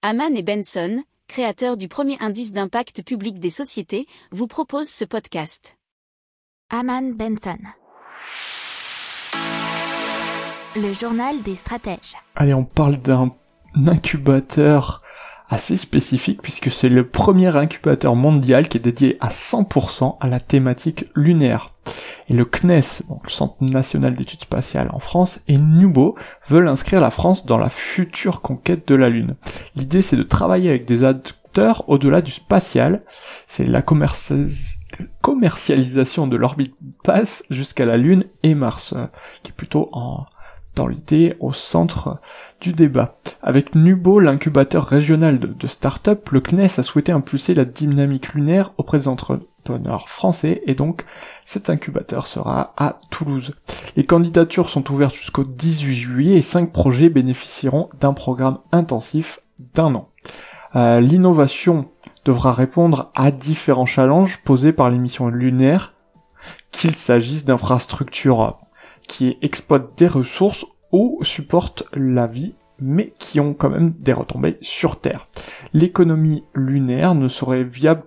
Haman et Benson, créateurs du premier indice d'impact public des sociétés, vous proposent ce podcast. Haman Benson. Le journal des stratèges. Allez, on parle d'un incubateur assez spécifique puisque c'est le premier incubateur mondial qui est dédié à 100% à la thématique lunaire. Et le CNES, donc le Centre National d'Études Spatiales en France, et Nubo veulent inscrire la France dans la future conquête de la Lune. L'idée c'est de travailler avec des acteurs au-delà du spatial, c'est la commercialisation de l'orbite passe jusqu'à la Lune et Mars, euh, qui est plutôt en, dans l'idée au centre du débat. Avec Nubo, l'incubateur régional de, start-up, le CNES a souhaité impulser la dynamique lunaire auprès des entrepreneurs français et donc cet incubateur sera à Toulouse. Les candidatures sont ouvertes jusqu'au 18 juillet et 5 projets bénéficieront d'un programme intensif d'un an. Euh, l'innovation devra répondre à différents challenges posés par les missions lunaires, qu'il s'agisse d'infrastructures qui exploitent des ressources ou supportent la vie mais qui ont quand même des retombées sur Terre. L'économie lunaire ne serait viable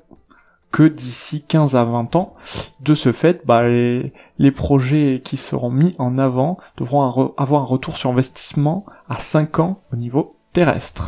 que d'ici 15 à 20 ans. De ce fait, bah, les, les, projets qui seront mis en avant devront avoir un retour sur investissement à 5 ans au niveau terrestre.